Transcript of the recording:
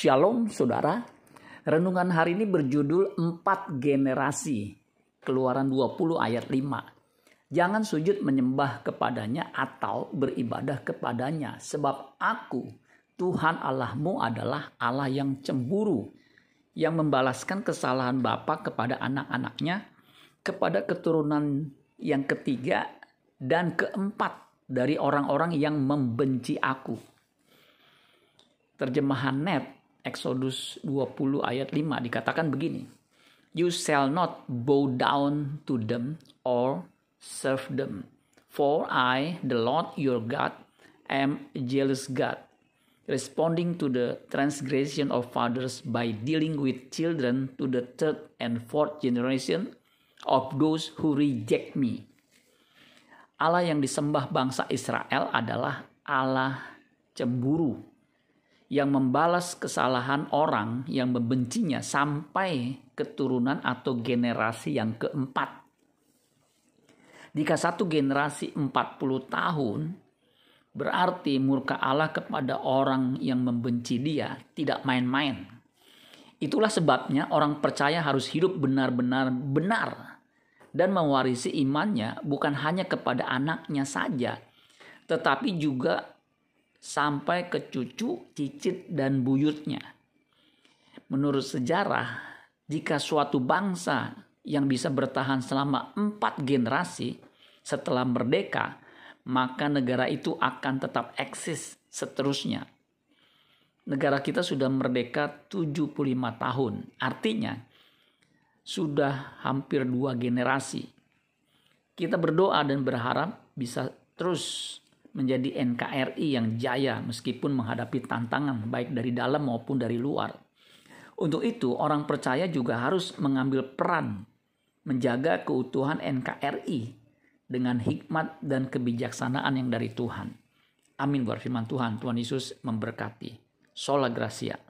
Shalom saudara. Renungan hari ini berjudul Empat Generasi. Keluaran 20 ayat 5. Jangan sujud menyembah kepadanya atau beribadah kepadanya. Sebab aku, Tuhan Allahmu adalah Allah yang cemburu. Yang membalaskan kesalahan bapa kepada anak-anaknya. Kepada keturunan yang ketiga dan keempat dari orang-orang yang membenci aku. Terjemahan net Exodus 20 ayat 5 dikatakan begini. You shall not bow down to them or serve them. For I, the Lord your God, am a jealous God, responding to the transgression of fathers by dealing with children to the third and fourth generation of those who reject me. Allah yang disembah bangsa Israel adalah Allah cemburu yang membalas kesalahan orang yang membencinya sampai keturunan atau generasi yang keempat. Jika satu generasi 40 tahun, berarti murka Allah kepada orang yang membenci dia tidak main-main. Itulah sebabnya orang percaya harus hidup benar-benar benar dan mewarisi imannya bukan hanya kepada anaknya saja, tetapi juga sampai ke cucu, cicit, dan buyutnya. Menurut sejarah, jika suatu bangsa yang bisa bertahan selama empat generasi setelah merdeka, maka negara itu akan tetap eksis seterusnya. Negara kita sudah merdeka 75 tahun, artinya sudah hampir dua generasi. Kita berdoa dan berharap bisa terus menjadi NKRI yang jaya meskipun menghadapi tantangan baik dari dalam maupun dari luar. Untuk itu, orang percaya juga harus mengambil peran menjaga keutuhan NKRI dengan hikmat dan kebijaksanaan yang dari Tuhan. Amin buat firman Tuhan. Tuhan Yesus memberkati. Sola Gracia.